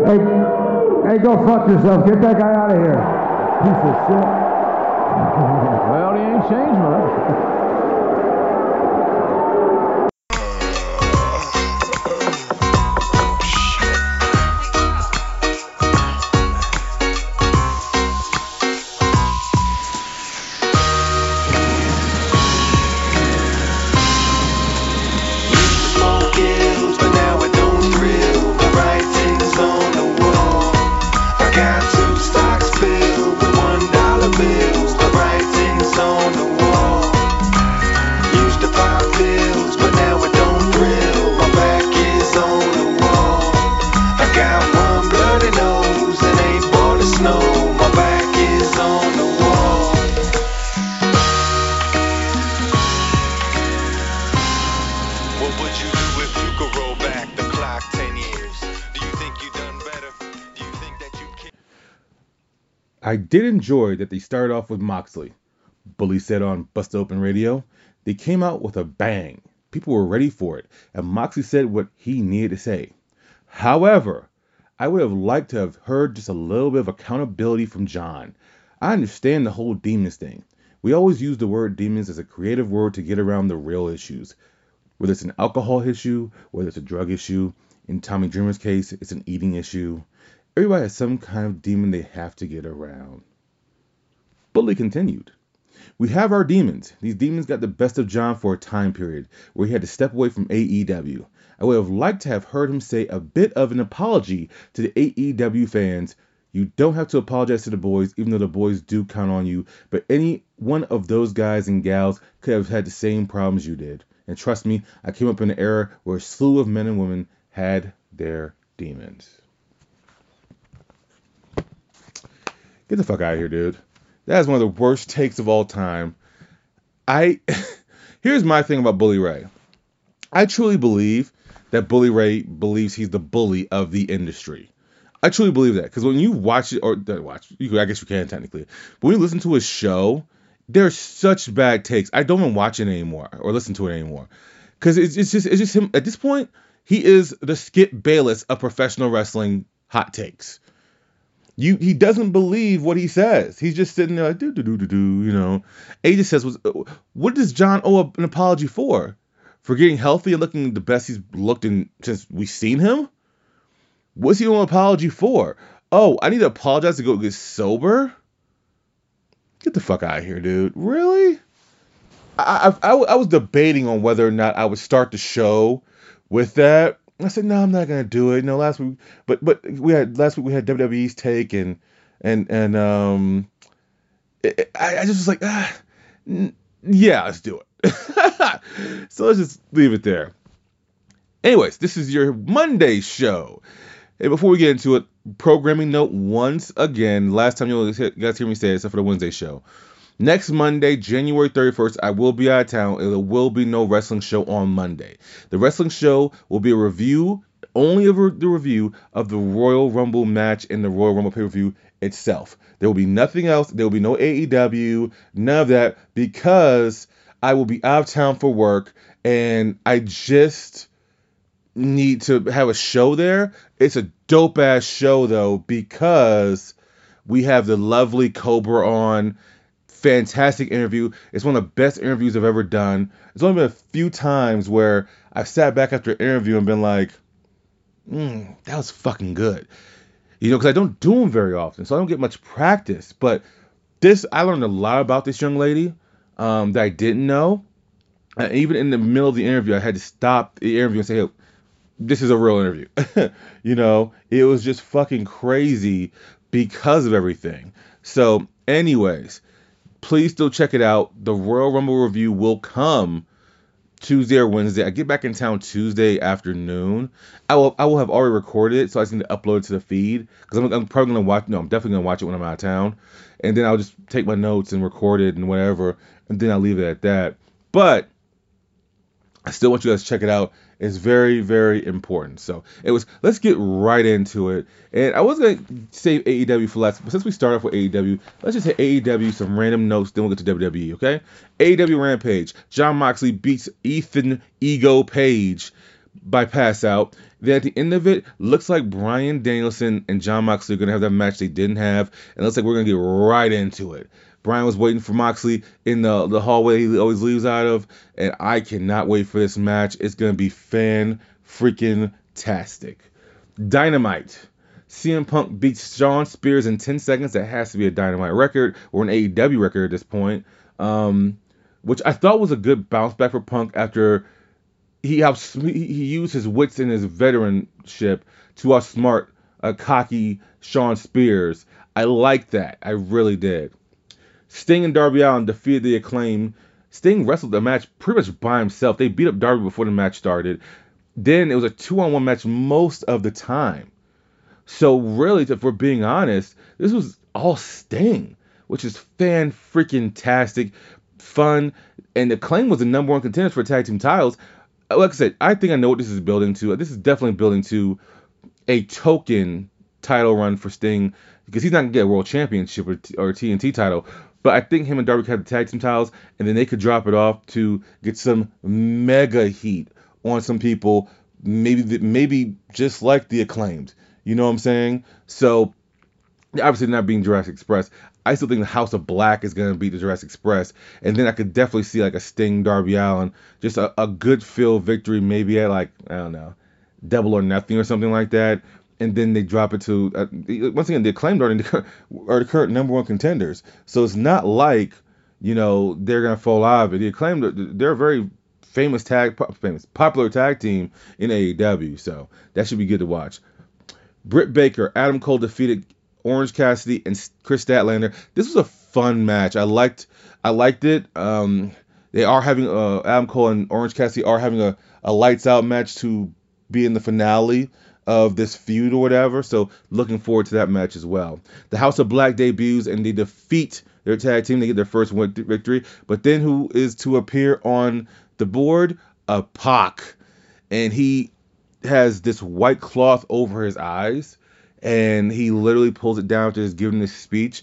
Hey, hey, go fuck yourself. Get that guy out of here. Piece of shit. Well, he ain't changed much. I did enjoy that they started off with Moxley. Bully said on Bust Open Radio, they came out with a bang. People were ready for it, and Moxley said what he needed to say. However, I would have liked to have heard just a little bit of accountability from Jon. I understand the whole demons thing. We always use the word demons as a creative word to get around the real issues. Whether it's an alcohol issue, whether it's a drug issue, in Tommy Dreamer's case, it's an eating issue. Everybody has some kind of demon they have to get around. Bully continued. We have our demons. These demons got the best of Jon for a time period where he had to step away from AEW. I would have liked to have heard him say a bit of an apology to the AEW fans. You don't have to apologize to the boys, even though the boys do count on you, but any one of those guys and gals could have had the same problems you did. And trust me, I came up in an era where a slew of men and women had their demons. Get the fuck out of here, dude. That is one of the worst takes of all time. I here's my thing about Bully Ray. I truly believe that Bully Ray believes he's the bully of the industry. I truly believe that because when you watch it, or uh, watch, you, I guess you can technically, but when you listen to his show, there's such bad takes. I don't even watch it anymore or listen to it anymore because it's, it's just it's just him at this point. He is the Skip Bayless of professional wrestling hot takes. You he doesn't believe what he says. He's just sitting there like do do do do do. You know, just says, "Was uh, what does Jon owe an apology for? For getting healthy and looking the best he's looked in since we've seen him? What's he owe an apology for? Oh, I need to apologize to go get sober. Get the fuck out of here, dude. Really? I, I, I was debating on whether or not I would start the show with that. I said, no, I'm not gonna do it. You know, last week, but but we had last week we had WWE's take and and and um, it, I, I just was like, ah, n- yeah, let's do it. so let's just leave it there. Anyways, this is your Monday show. And before we get into it, programming note once again. Last time you guys hear me say it, except for the Wednesday show. Next Monday, January 31st, I will be out of town. There will be no wrestling show on Monday. The wrestling show will be a review, only of the review of the Royal Rumble match and the Royal Rumble pay per view itself. There will be nothing else. There will be no AEW, none of that, because I will be out of town for work and I just need to have a show there. It's a dope ass show though because we have the lovely Cobra on. Fantastic interview. It's one of the best interviews I've ever done. There's only been a few times where I've sat back after an interview and been like, mm, that was fucking good. You know, because I don't do them very often, so I don't get much practice. But this, I learned a lot about this young lady um, that I didn't know. Even in the middle of the interview, I had to stop the interview and say, hey, this is a real interview. you know, it was just fucking crazy because of everything. So, anyways, please still check it out. The Royal Rumble review will come Tuesday or Wednesday. I get back in town Tuesday afternoon. I will I will have already recorded it, so I just need to upload it to the feed because I'm, I'm probably gonna watch. No, I'm definitely gonna watch it when I'm out of town, and then I'll just take my notes and record it and whatever, and then I'll leave it at that. But I still want you guys to check it out. It's very, very important. So it was. Let's get right into it. And I was gonna save AEW for last, but since we start off with AEW, let's just hit AEW some random notes. Then we'll get to WWE. Okay? AEW Rampage. Jon Moxley beats Ethan Ego Page by pass out. Then at the end of it, looks like Bryan Danielson and Jon Moxley are gonna have that match they didn't have, and looks like we're gonna get right into it. Bryan was waiting for Moxley in the the hallway he always leaves out of, and I cannot wait for this match. It's gonna be fan freaking tastic. Dynamite. CM Punk beats Shawn Spears in 10 seconds. That has to be a Dynamite record or an AEW record at this point. Um, which I thought was a good bounce back for Punk after he he used his wits and his veteranship to outsmart a cocky Shawn Spears. I like that. I really did. Sting and Darby Allin defeated the acclaim. Sting wrestled the match pretty much by himself. They beat up Darby before the match started. Then it was a two on one match most of the time. So really, if we're being honest, this was all Sting, which is fan freaking tastic, fun, and the claim was the number one contender for tag team titles. Uh, Like I said, I think I know what this is building to. This is definitely building to a token title run for Sting because he's not gonna get a world championship or, or TNT title. But I think him and Darby could have the tag team titles, and then they could drop it off to get some mega heat on some people, maybe maybe just like the acclaimed. You know what I'm saying? So obviously not being Jurassic Express. I still think the House of Black is gonna beat the Jurassic Express, and then I could definitely see like a Sting Darby Allin, just a, a good feel victory, maybe at like I don't know, Double or Nothing or something like that, and then they drop it to uh, once again the acclaimed are the, are the current number one contenders, so it's not like you know they're gonna fall out of it. The acclaimed they're a very famous tag famous popular tag team in AEW, so that should be good to watch. Britt Baker, Adam Cole defeated Orange Cassidy and Kris Statlander. This was a fun match. I liked I liked it. Um, they are having uh, Adam Cole and Orange Cassidy are having a, a lights out match to be in the finale of this feud or whatever. So looking forward to that match as well. The House of Black debuts and they defeat their tag team. They get their first win- victory. But then who is to appear on the board? A Pac, and he has this white cloth over his eyes and he literally pulls it down after just giving this speech.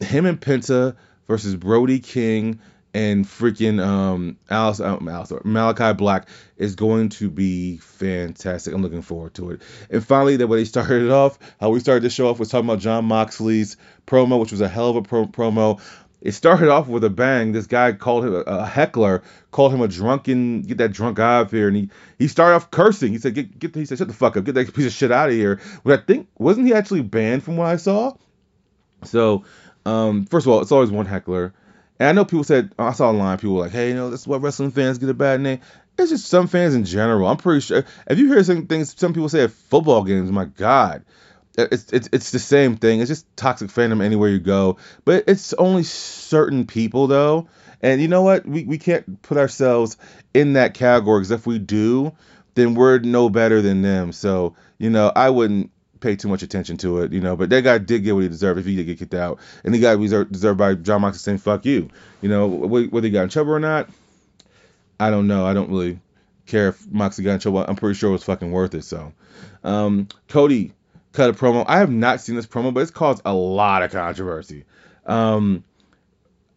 Him and Penta versus Brody King and freaking um Alice, um, Alice Malachi Black is going to be fantastic. I'm looking forward to it. And finally, the way they started it off, how we started the show off was talking about Jon Moxley's promo, which was a hell of a pro- promo. It started off with a bang. This guy called him a, a heckler, called him a drunken, get that drunk guy out of here, and he he started off cursing. He said, "Get get," he said, "Shut the fuck up, get that piece of shit out of here." But I think wasn't he actually banned from what I saw? So, um, first of all, it's always one heckler, and I know people said oh, I saw online people like, "Hey, you know, that's why wrestling fans get a bad name." It's just some fans in general. I'm pretty sure. If you hear some things some people say at football games, my God, it's it's it's the same thing. It's just toxic fandom anywhere you go. But it's only certain people though. And you know what? We we can't put ourselves in that category because if we do, then we're no better than them. So you know, I wouldn't pay too much attention to it. You know, but that guy did get what he deserved if he did get kicked out, and he guy deserved, deserved by Jon Moxley saying "fuck you." You know, whether he got in trouble or not, I don't know. I don't really care if Moxley got in trouble. I'm pretty sure it was fucking worth it. So, um, Cody cut a promo. I have not seen this promo, but it's caused a lot of controversy. Um,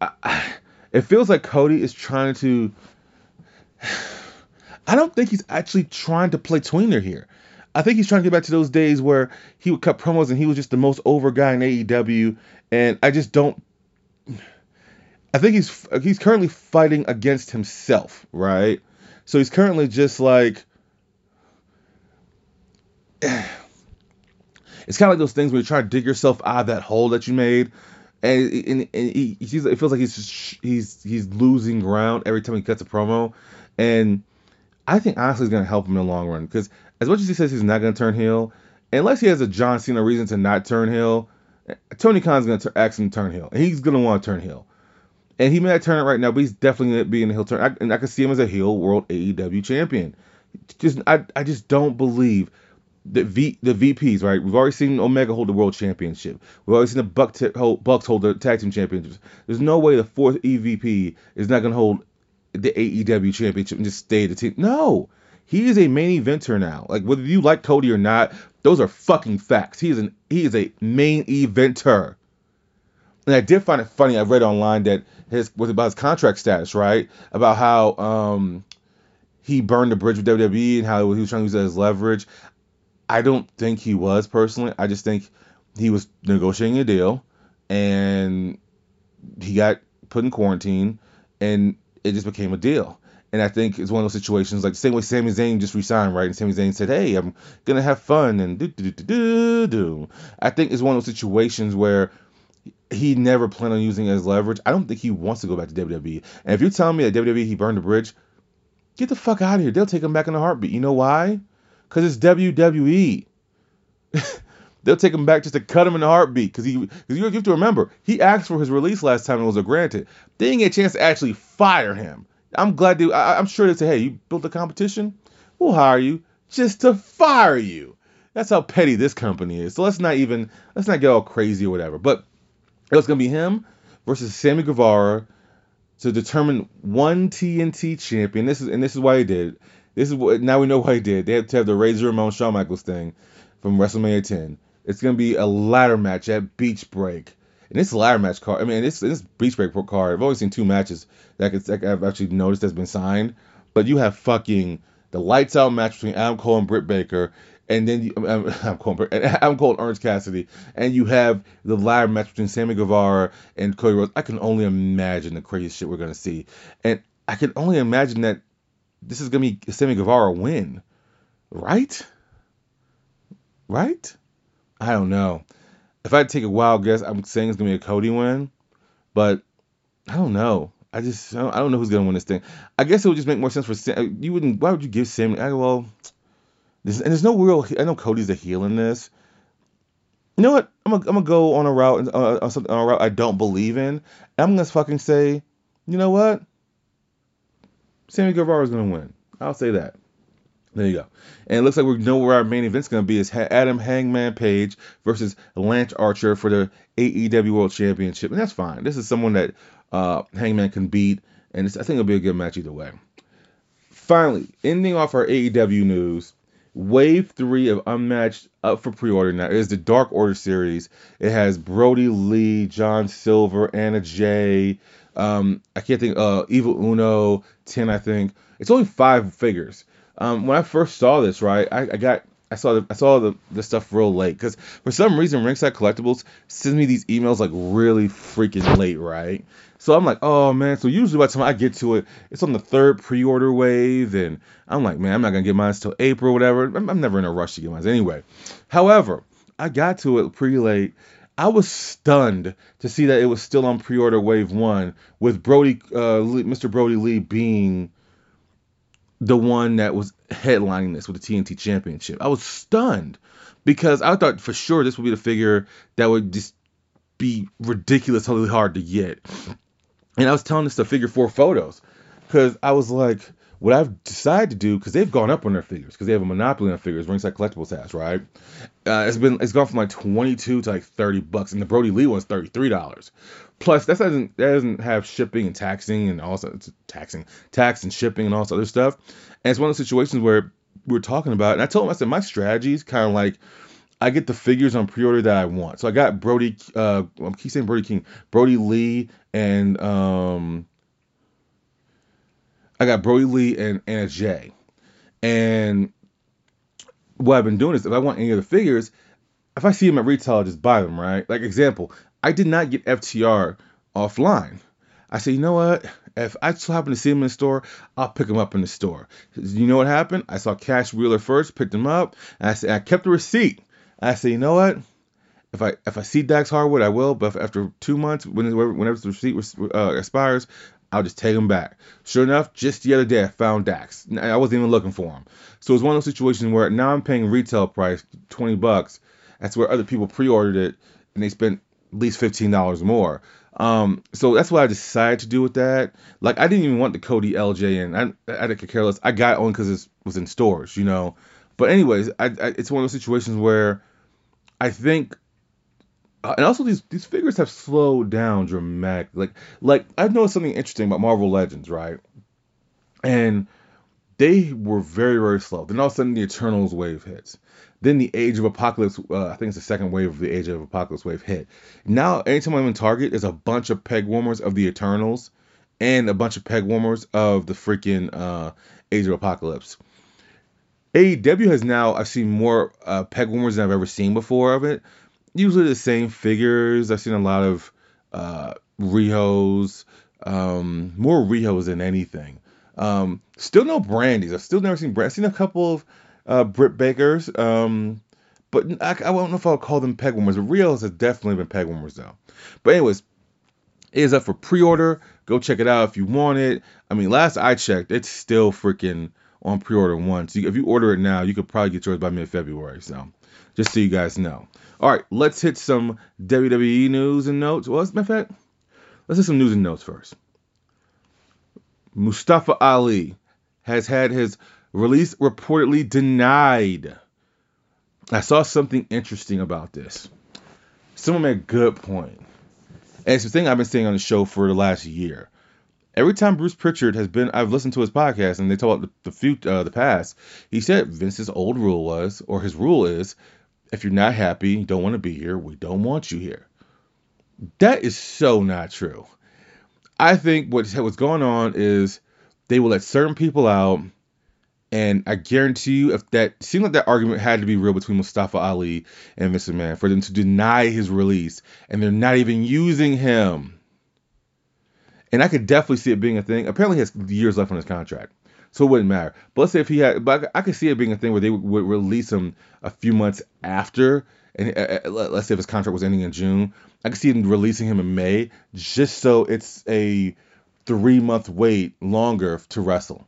I- it feels like Cody is trying to. I don't think he's actually trying to play tweener here. I think he's trying to get back to those days where he would cut promos and he was just the most over guy in AEW, and I just don't. I think he's he's currently fighting against himself, right? So he's currently just like it's kind of like those things where you try to dig yourself out of that hole that you made, and, and, and he, it feels like he's just, he's he's losing ground every time he cuts a promo, and I think honestly it's gonna help him in the long run because as much as he says he's not gonna turn heel, unless he has a John Cena reason to not turn heel, Tony Khan's gonna tur ask him to turn heel, and he's gonna want to turn heel. And he may not turn it right now, but he's definitely gonna be in the heel turn. I, and I can see him as a heel world AEW champion. Just I, I just don't believe the V the VPs, right? We've already seen Omega hold the world championship. We've already seen the Buck t- hold, Bucks hold the tag team championships. There's no way the fourth EVP is not gonna hold the AEW championship and just stay the team. No, he is a main eventer now. Like whether you like Cody or not, those are fucking facts. He is an he is a main eventer. And I did find it funny. I read online that his was about his contract status, right? About how um he burned the bridge with WWE and how he was trying to use that as leverage. I don't think he was personally. I just think he was negotiating a deal and he got put in quarantine and it just became a deal. And I think it's one of those situations like the same way Sami Zayn just resigned, right? And Sami Zayn said, "Hey, I'm gonna have fun," and do do do do do. I think it's one of those situations where he never planned on using as leverage. I don't think he wants to go back to WWE. And if you're telling me that WWE he burned the bridge, get the fuck out of here. They'll take him back in a heartbeat. You know why? Because it's WWE. They'll take him back just to cut him in a heartbeat. Because he, because you have to remember, he asked for his release last time and it was granted. They didn't get a chance to actually fire him. I'm glad they. I, I'm sure they say, hey, you built a competition, we'll hire you just to fire you. That's how petty this company is. So let's not even let's not get all crazy or whatever. But it was gonna be him versus Sammy Guevara to determine one TNT champion. This is and this is why he did. This is what now we know why he did. They had to have the Razor Ramon Shawn Michaels thing from WrestleMania 10. It's gonna be a ladder match at Beach Break. And this ladder match card, I mean, this this Beach Break card. I've only seen two matches that, could, that I've actually noticed that's been signed. But you have fucking the lights out match between Adam Cole and Britt Baker, and then you, Britt- Adam Cole and Orange Cassidy, and you have the ladder match between Sammy Guevara and Cody Rhodes. I can only imagine the crazy shit we're gonna see, and I can only imagine that this is gonna be Sammy Guevara win, right? Right? I don't know. If I take a wild guess, I'm saying it's gonna be a Cody win, but I don't know. I just I don't, I don't know who's gonna win this thing. I guess it would just make more sense for Sam. You wouldn't. Why would you give Sam? I, well, this, and there's no real. I know Cody's the heel in this. You know what? I'm gonna, I'm go on a route uh, on, something, on a route I don't believe in. I'm gonna fucking say, you know what? Sammy Guevara's gonna win. I'll say that. There you go. And it looks like we know where our main event's going to be is Adam Hangman Page versus Lance Archer for the AEW World Championship. And that's fine. This is someone that uh, Hangman can beat. And I think it'll be a good match either way. Finally, ending off our AEW news, Wave 3 of Unmatched up for pre order now is the Dark Order series. It has Brodie Lee, John Silver, Anna Jay. Um, I can't think, uh, Evil Uno, 10, I think. It's only five figures. Um, when I first saw this, right, I, I got I saw the I saw the, the stuff real late because for some reason Ringside Collectibles sends me these emails like really freaking late, right? So I'm like, oh man. So usually by the time I get to it, it's on the third pre-order wave, and I'm like, man, I'm not gonna get mine until April, or whatever. I'm, I'm never in a rush to get mine anyway. However, I got to it pretty late. I was stunned to see that it was still on pre-order wave one with Brody, uh, Mr. Brodie Lee being the one that was headlining this with the TNT Championship. I was stunned because I thought for sure this would be the figure that would just be ridiculously hard to get. And I was telling this to figure four photos because I was like, what I've decided to do because they've gone up on their figures because they have a monopoly on figures. Ringside Collectibles has right. Uh, it's been it's gone from like 22 to like 30 bucks, and the Brodie Lee one's 33 dollars. Plus, that doesn't that doesn't have shipping and taxing and also taxing, tax and shipping and all this other stuff. And it's one of those situations where we are talking about, and I told him I said my strategy is kind of like I get the figures on pre-order that I want. So I got Brody, uh, I keep saying Brody King, Brodie Lee, and um, I got Brodie Lee and Anna Jay. And what I've been doing is if I want any of the figures, if I see them at retail, I just buy them, right? Like example, I did not get FTR offline. I said, you know what? If I just happen to see them in the store, I'll pick them up in the store. You know what happened? I saw Cash Wheeler first, picked them up, and I said I kept the receipt. I said, you know what? If I if I see Dax Harwood, I will. But after two months, whenever, whenever the receipt uh, expires, I'll just take him back. Sure enough, just the other day I found Dax. I wasn't even looking for him. So it's one of those situations where now I'm paying retail price, 20 bucks. That's where other people pre-ordered it and they spent at least $15 more. Um, so that's what I decided to do with that. Like I didn't even want the Cody LJ in. I, I didn't care less. I got on because it was in stores, you know. But anyways, I, I, it's one of those situations where I think uh, and also these these figures have slowed down dramatically. Like like I've noticed something interesting about Marvel Legends, right? And they were very very slow. Then all of a sudden the Eternals wave hits. Then the Age of Apocalypse, uh, I think it's the second wave of the Age of Apocalypse wave hit. Now anytime I'm in Target, there's a bunch of peg warmers of the Eternals and a bunch of peg warmers of the freaking uh, Age of Apocalypse. AEW has now I've seen more uh, peg warmers than I've ever seen before of it. Usually the same figures. I've seen a lot of uh, Rihos, um, more Rihos than anything. Um, still no Brandies. I've still never seen Brand. I've seen a couple of uh, Britt Bakers, um, but I, I don't know if I'll call them peg warmers. But Rihos have definitely been peg warmers though. But anyways, it is up for pre-order. Go check it out if you want it. I mean, last I checked, it's still freaking on pre-order once. So if you order it now, you could probably get yours by mid-February. So just so you guys know. All right, let's hit some WWE news and notes. Well, as a matter of fact, let's hit some news and notes first. Mustafa Ali has had his release reportedly denied. I saw something interesting about this. Someone made a good point. And it's the thing I've been saying on the show for the last year. Every time Bruce Pritchard has been, I've listened to his podcast and they talk about the, the, future, uh, the past. He said Vince's old rule was, or his rule is, if you're not happy, you don't want to be here, we don't want you here. That is so not true. I think what what's going on is they will let certain people out, and I guarantee you, if that seemed like that argument had to be real between Mustafa Ali and Mr. Man for them to deny his release, and they're not even using him. And I could definitely see it being a thing. Apparently, he has years left on his contract, so it wouldn't matter. But let's say if he had, but I could see it being a thing where they would, release him a few months after, and uh, uh let's say if his contract was ending in June, I could see them releasing him in May, just so it's a three month wait longer to wrestle.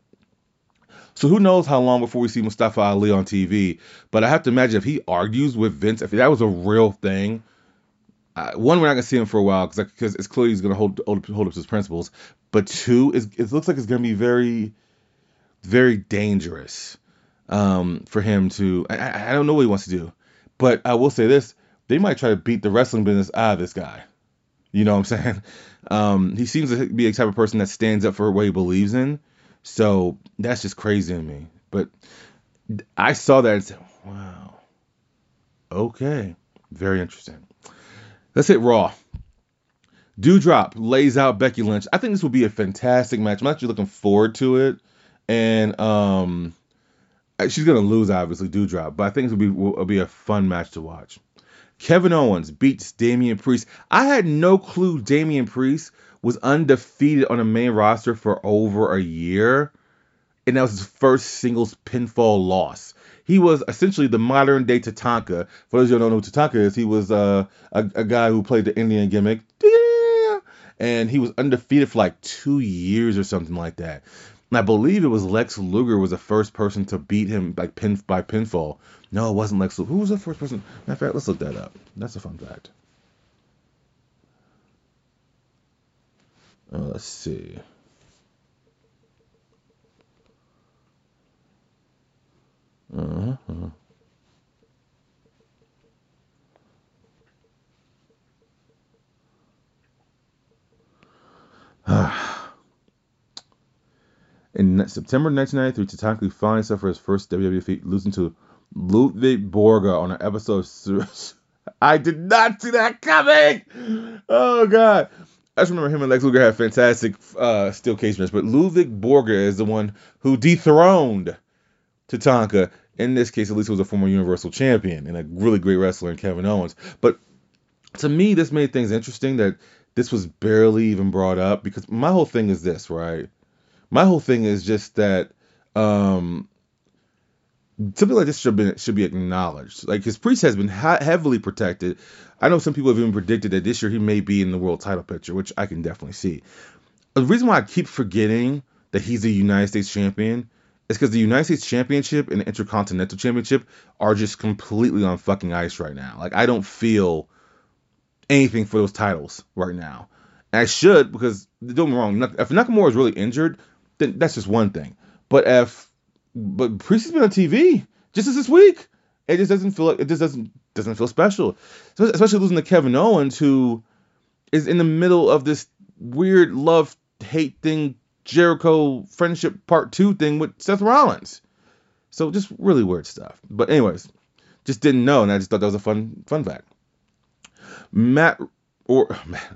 So who knows how long before we see Mustafa Ali on TV? But I have to imagine if he argues with Vince, if that was a real thing, one, we're not gonna see him for a while because it's clear he's gonna hold, hold hold up his principles. But two, it looks like it's gonna be very, very dangerous um, for him to. I, I don't know what he wants to do, but I will say this: they might try to beat the wrestling business out of this guy. You know what I'm saying? Um, he seems to be a type of person that stands up for what he believes in. So that's just crazy to me. But I saw that and said, wow. Okay. Very interesting. Let's hit Raw. Doudrop lays out Becky Lynch. I think this will be a fantastic match. I'm actually looking forward to it. And um, she's gonna lose, obviously, Doudrop, but I think it will be will be a fun match to watch. Kevin Owens beats Damian Priest. I had no clue Damian Priest was undefeated on the main roster for over a year, and that was his first singles pinfall loss. He was essentially the modern day Tatanka. For those of you who don't know who Tatanka is, he was uh, a, a guy who played the Indian gimmick, and he was undefeated for like two years or something like that. And I believe it was Lex Luger was the first person to beat him like pin by pinfall. No, it wasn't Lex Luger. Who was the first person? Matter of fact, let's look that up. That's a fun fact. Uh, let's see. Uh-huh. uh-huh. In September 1993, Tatanka finally suffered his first WWE defeat, losing to Ludwig Borga on an episode of. I did not see that coming. Oh god. I just remember him and Lex Luger had fantastic uh, steel cage match, but Ludwig Borga is the one who dethroned Tatanka. In this case, at least, he was a former Universal Champion and a really great wrestler in Kevin Owens. But to me, this made things interesting that this was barely even brought up because my whole thing is this, right? my whole thing is just that um something like this should be should be acknowledged. Like his priest has been ha- heavily protected. I know some people have even predicted that this year he may be in the world title picture, which I can definitely see. The reason why I keep forgetting that he's a United States champion is because the United States Championship and the Intercontinental Championship are just completely on fucking ice right now. Like I don't feel anything for those titles right now. And I should because don't get me wrong. If Nakamura is really injured, then that's just one thing. But if but Priest has been on TV just as this week, it just doesn't feel like it just doesn't doesn't feel special. Especially losing to Kevin Owens, who is in the middle of this weird love hate thing, Jericho friendship part two thing with Seth Rollins. So just really weird stuff. But anyways, just didn't know, and I just thought that was a fun fun fact. Matt or Matt,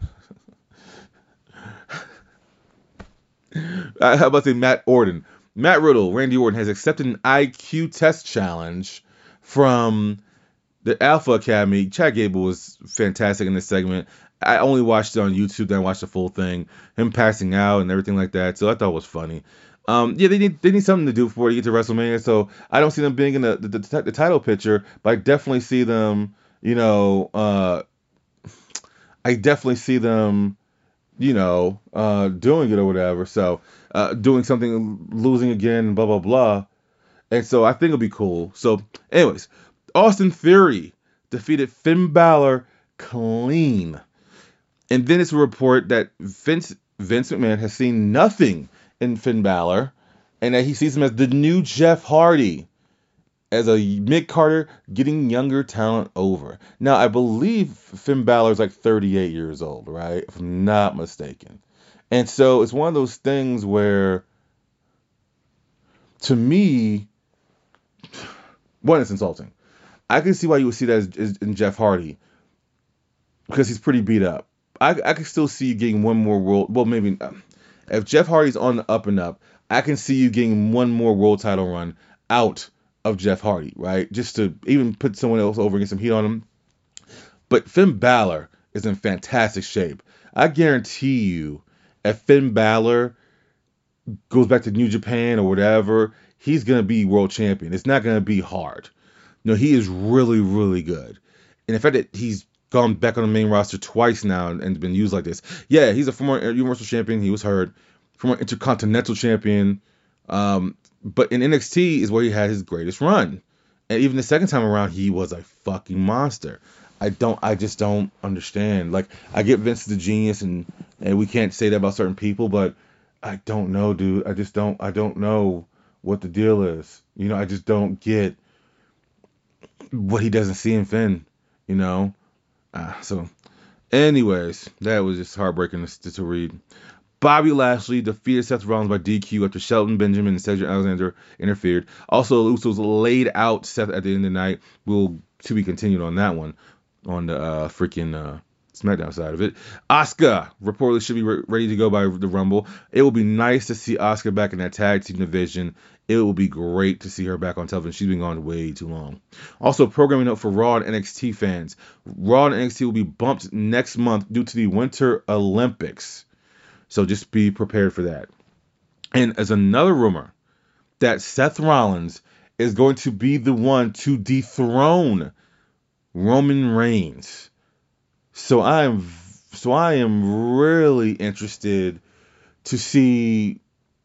uh, How about say Matt Orton? Matt Riddle, Randy Orton has accepted an IQ test challenge from the Alpha Academy. Chad Gable was fantastic in this segment. I only watched it on YouTube, then I watched the full thing, him passing out and everything like that. So I thought it was funny. Um, yeah, they need they need something to do before you get to WrestleMania. So I don't see them being in the the, the, the title picture, but I definitely see them. You know, uh, I definitely see them. You know, uh, doing it or whatever. So uh, doing something, losing again, blah blah blah. And so I think it'll be cool. So, anyways, Austin Theory defeated Finn Balor clean. And then it's a report that Vince Vince McMahon has seen nothing in Finn Balor, and that he sees him as the new Jeff Hardy, as a Mick Carter getting younger talent over. Now I believe Finn Balor is like 38 years old, right? If I'm not mistaken. And so it's one of those things where, to me, one, it's insulting. I can see why you would see that as, in Jeff Hardy because he's pretty beat up. I, I can still see you getting one more world. Well, maybe um, if Jeff Hardy's on the up and up, I can see you getting one more world title run out of Jeff Hardy, right? Just to even put someone else over and get some heat on him. But Finn Balor is in fantastic shape. I guarantee you, if Finn Balor goes back to New Japan or whatever, he's gonna be world champion. It's not gonna be hard. No, he is really, really good. And the fact that he's gone back on the main roster twice now and, and been used like this. Yeah, he's a former Universal Champion. He was hurt. Former Intercontinental Champion. Um, but in NXT is where he had his greatest run. And even the second time around, he was a fucking monster. I don't, I just don't understand. Like, I get Vince is a genius, and and we can't say that about certain people, but I don't know, dude. I just don't, I don't know what the deal is. You know, I just don't get what he doesn't see in Finn. You know, uh, so, anyways, that was just heartbreaking to, to read. Bobby Lashley defeated Seth Rollins by DQ after Shelton Benjamin and Cedric Alexander interfered. Also, Usos laid out Seth at the end of the night. We'll to be continued on that one on the uh, freaking uh, SmackDown side of it. Asuka reportedly should be re- ready to go by the Rumble. It will be nice to see Asuka back in that tag team division. It will be great to see her back on television. She's been gone way too long. Also, programming note for Raw and NXT fans: Raw and NXT will be bumped next month due to the Winter Olympics. So just be prepared for that. And as another rumor, that Seth Rollins is going to be the one to dethrone Roman Reigns. So I am so I am really interested to see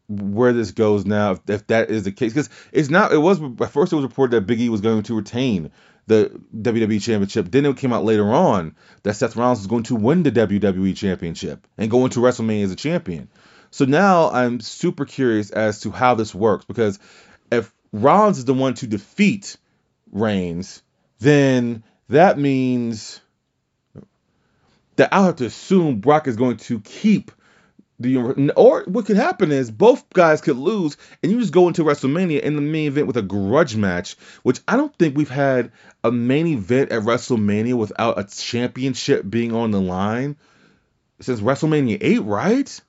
where this goes now if, if that is the case. Because it's not it was at first it was reported that Big E was going to retain the WWE championship. Then it came out later on that Seth Rollins was going to win the WWE championship and go into WrestleMania as a champion. So now I'm super curious as to how this works because if Rollins is the one to defeat Reigns then that means that I'll have to assume Brock is going to keep the or what could happen is both guys could lose and you just go into WrestleMania in the main event with a grudge match, which I don't think we've had a main event at WrestleMania without a championship being on the line since WrestleMania 8, right?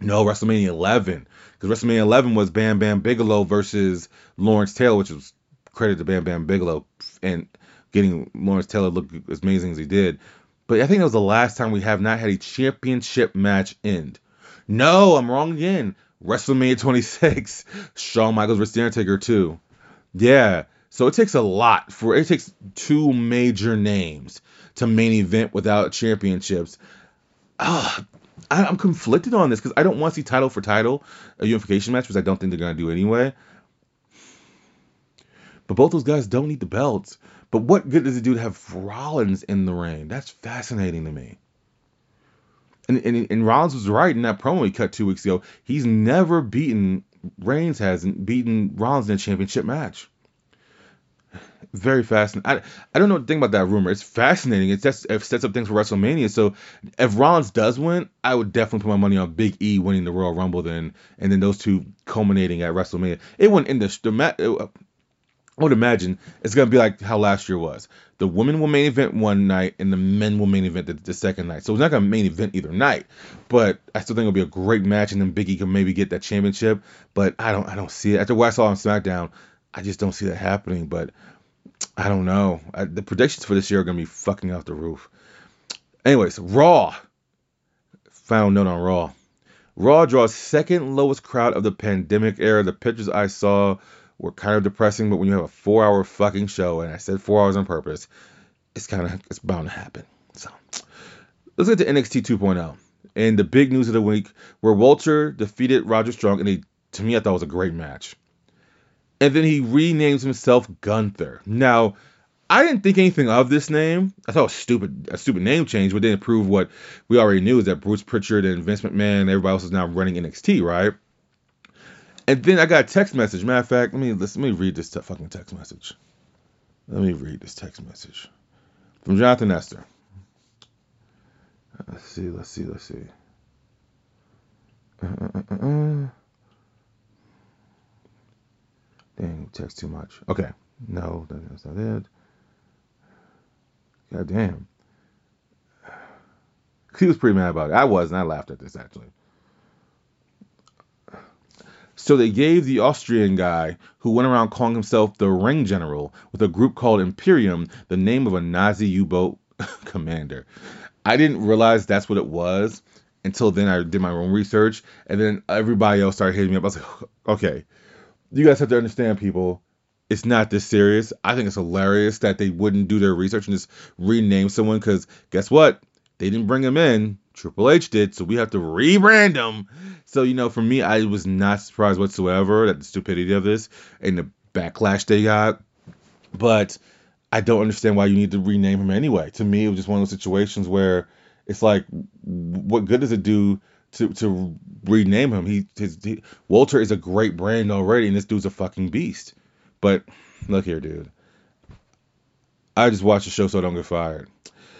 No, WrestleMania 11. Because WrestleMania 11 was Bam Bam Bigelow versus Lawrence Taylor, which was credit to Bam Bam Bigelow and getting Lawrence Taylor look as amazing as he did. But I think that was the last time we have not had a championship match end. No, I'm wrong again. WrestleMania 26, Shawn Michaels The Undertaker 2. Yeah, so it takes a lot for it takes two major names to main event without championships. Ah, I, I'm conflicted on this because I don't want to see title for title a unification match, which I don't think they're gonna do anyway. But both those guys don't need the belts. But what good does it do to have Rollins in the ring? That's fascinating to me. And, and, and Rollins was right in that promo he cut two weeks ago. He's never beaten, Reigns hasn't beaten Rollins in a championship match. Very fascinating. I, I don't know what to think about that rumor. It's fascinating. It sets, it sets up things for WrestleMania. So if Rollins does win, I would definitely put my money on Big E winning the Royal Rumble then, and then those two culminating at WrestleMania. It wouldn't end the, the I would imagine it's gonna be like how last year was. The women will main event one night and the men will main event the, the second night. So it's not gonna main event either night. But I still think it'll be a great match and then Biggie can maybe get that championship. But I don't I don't see it. After what I saw on SmackDown, I just don't see that happening. But I don't know. I, the predictions for this year are gonna be fucking off the roof. Anyways, Raw. Final note on Raw. Raw draws second lowest crowd of the pandemic era. The pictures I saw were kind of depressing, but when you have a four hour fucking show, and I said four hours on purpose, it's kind of it's bound to happen. So let's get to NXT 2.0 and the big news of the week, where Walter defeated Roger Strong and a to me I thought it was a great match, and then he renames himself Gunther. Now. I didn't think anything of this name. I thought it was stupid, a stupid name change, but didn't prove what we already knew is that Bruce Pritchard and Vince McMahon and everybody else is now running NXT, right? And then I got a text message. Matter of fact, let me let me read this te- fucking text message. Let me read this text message from Jonathan Nestor. Let's see. Let's see. Let's see. Uh, uh, uh, uh. Dang, text too much. Okay, no, that's not it. God damn. He was pretty mad about it. I was, and I laughed at this actually. So they gave the Austrian guy who went around calling himself the Ring General with a group called Imperium the name of a Nazi U boat commander. I didn't realize that's what it was until then I did my own research, and then everybody else started hitting me up. I was like, okay, you guys have to understand, people. It's not this serious. I think it's hilarious that they wouldn't do their research and just rename someone because guess what? They didn't bring him in. Triple H did, so we have to rebrand him. So, you know, for me, I was not surprised whatsoever at the stupidity of this and the backlash they got. But I don't understand why you need to rename him anyway. To me, it was just one of those situations where it's like, what good does it do to to rename him? He, his, he Walter is a great brand already, and this dude's a fucking beast. But look here, dude. I just watched the show so I don't get fired.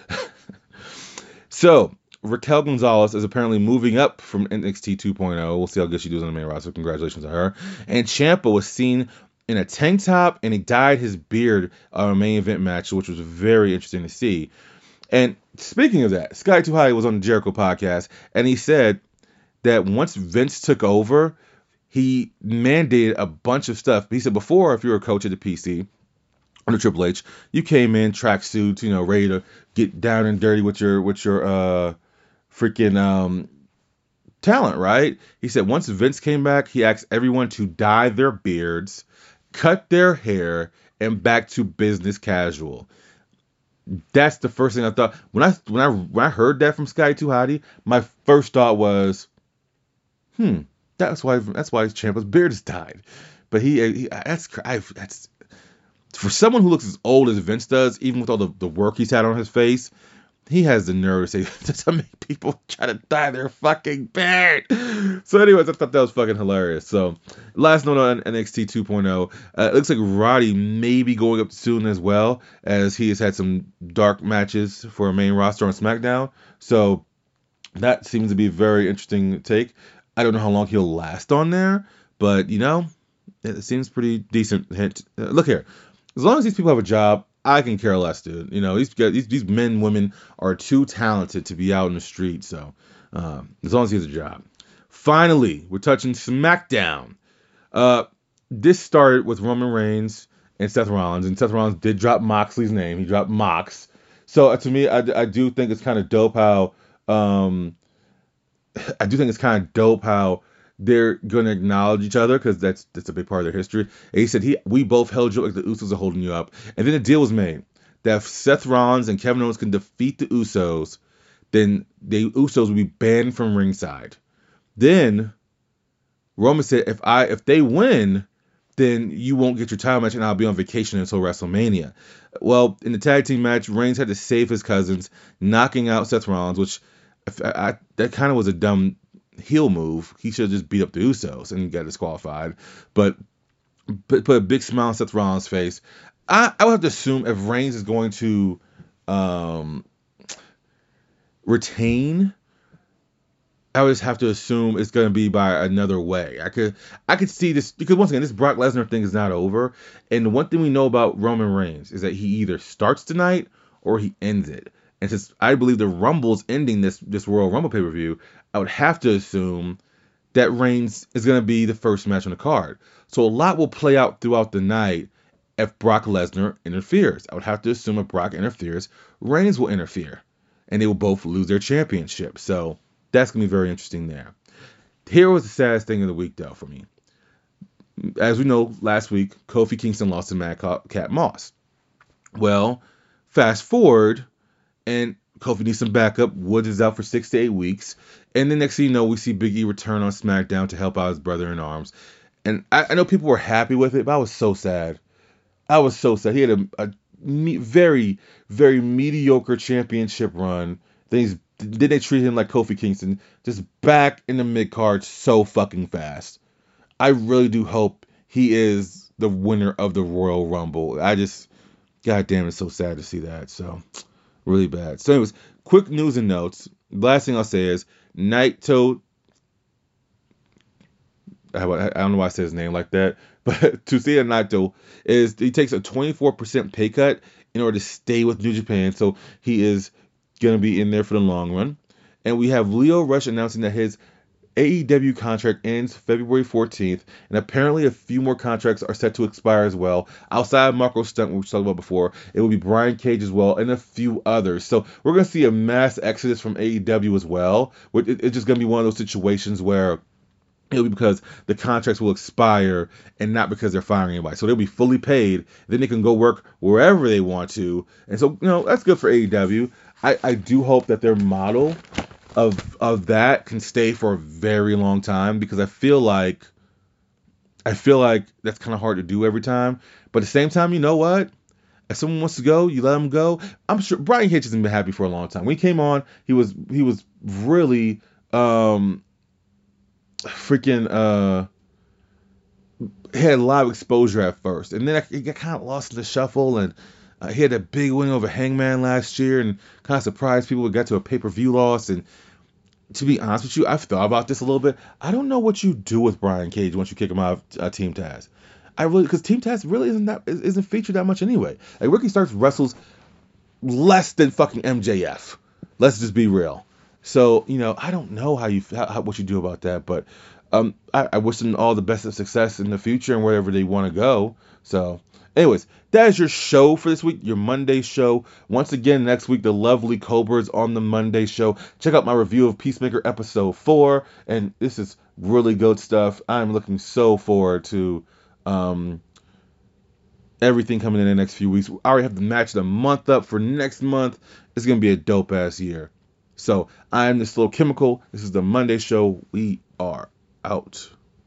so Raquel Gonzalez is apparently moving up from NXT 2.0. We'll see how good she does on the main roster. Congratulations to her. And Ciampa was seen in a tank top and he dyed his beard on a main event match, which was very interesting to see. And speaking of that, Scotty 2 Hotty was on the Jericho podcast and he said that once Vince took over, he mandated a bunch of stuff. He said before, if you were a coach at the PC, under Triple H, you came in tracksuits, you know, ready to get down and dirty with your with your uh freaking um talent, right? He said once Vince came back, he asked everyone to dye their beards, cut their hair, and back to business casual. That's the first thing I thought when I when I when I heard that from Scotty Hotty. My first thought was, hmm, that's why that's why Ciampa's beard is dyed. But he, he that's I, that's for someone who looks as old as Vince does, even with all the, the work he's had on his face, he has the nerve to say to make people try to dye their fucking beard. So, anyways, I thought that was fucking hilarious. So, last note on NXT 2.0, uh, it looks like Roddy may be going up soon as well, as he has had some dark matches for a main roster on SmackDown. So, that seems to be a very interesting take. I don't know how long he'll last on there, but you know, it seems pretty decent. Hint. Uh, look here, as long as these people have a job, I can care less, dude. You know, these these, these men, women are too talented to be out in the street. So, um, as long as he has a job. Finally, we're touching SmackDown. Uh, this started with Roman Reigns and Seth Rollins, and Seth Rollins did drop Moxley's name. He dropped Mox. So uh, to me, I, I do think it's kind of dope how um, I do think it's kind of dope how they're gonna acknowledge each other because that's that's a big part of their history. And he said he we both held you like the Usos are holding you up, and then a deal was made that if Seth Rollins and Kevin Owens can defeat the Usos, then the Usos will be banned from ringside. Then Roman said if I if they win, then you won't get your title match and I'll be on vacation until WrestleMania. Well, in the tag team match, Reigns had to save his cousins, knocking out Seth Rollins, which I, I, that kind of was a dumb heel move. He should have just beat up the Usos and got disqualified. But put, put a big smile on Seth Rollins' face. I, I would have to assume if Reigns is going to um, retain I would just have to assume it's going to be by another way. I could I could see this because once again this Brock Lesnar thing is not over, and the one thing we know about Roman Reigns is that he either starts tonight or he ends it. And since I believe the Rumble's ending this this Royal Rumble pay per view, I would have to assume that Reigns is going to be the first match on the card. So a lot will play out throughout the night if Brock Lesnar interferes. I would have to assume if Brock interferes, Reigns will interfere, and they will both lose their championship. So that's gonna be very interesting there. Here was the saddest thing of the week, though, for me. As we know, last week Kofi Kingston lost to Madcap Moss. Well, fast forward, and Kofi needs some backup. Woods is out for six to eight weeks, and the next thing you know, we see Big E return on SmackDown to help out his brother in arms. And I, I know people were happy with it, but I was so sad. I was so sad. He had a, a me, very, very mediocre championship run. Then he's then they treat him like Kofi Kingston, just back in the mid card so fucking fast. I really do hope he is the winner of the Royal Rumble. I just, god damn, it's so sad to see that. So, really bad. So, anyways, quick news and notes. last thing I'll say is Naito. I don't know why I say his name like that, but Tetsuya Naito is he takes a 24% pay cut in order to stay with New Japan. So he is to be in there for the long run. And we have Lio Rush announcing that his AEW contract ends February 14th, and apparently a few more contracts are set to expire as well. Outside of Marko Stunt, which we talked about before, it will be Brian Cage as well, and a few others. So we're going to see a mass exodus from AEW as well. It's just going to be one of those situations where it'll be because the contracts will expire and not because they're firing anybody. So they'll be fully paid. Then they can go work wherever they want to. And so, you know, that's good for AEW. I, I do hope that their model of of that can stay for a very long time because I feel like I feel like that's kind of hard to do every time. But at the same time, you know what? If someone wants to go, you let them go. I'm sure Brian Hitch hasn't been happy for a long time. When he came on, he was he was really um freaking uh had a lot of exposure at first, and then he got kind of lost in the shuffle and uh, he had a big win over Hangman last year and kind of surprised people. We got to a pay per view loss. And to be honest with you, I've thought about this a little bit. I don't know what you do with Brian Cage once you kick him out of uh, Team Taz. I really because Team Taz really isn't that isn't featured that much anyway. Like Ricky Starks wrestles less than fucking MJF. Let's just be real. So you know, I don't know how you how, what you do about that, but um, I, I wish them all the best of success in the future and wherever they want to go. So Anyways, that is your show for this week, your Monday show. Once again, next week, the lovely Cobras on the Monday show. Check out my review of Peacemaker episode 4, and this is really good stuff. I'm looking so forward to um, everything coming in the next few weeks. I already have the match the month up for next month. It's to be a dope ass year. So, I'm the Slow Chemical. This is the Monday show. We are out.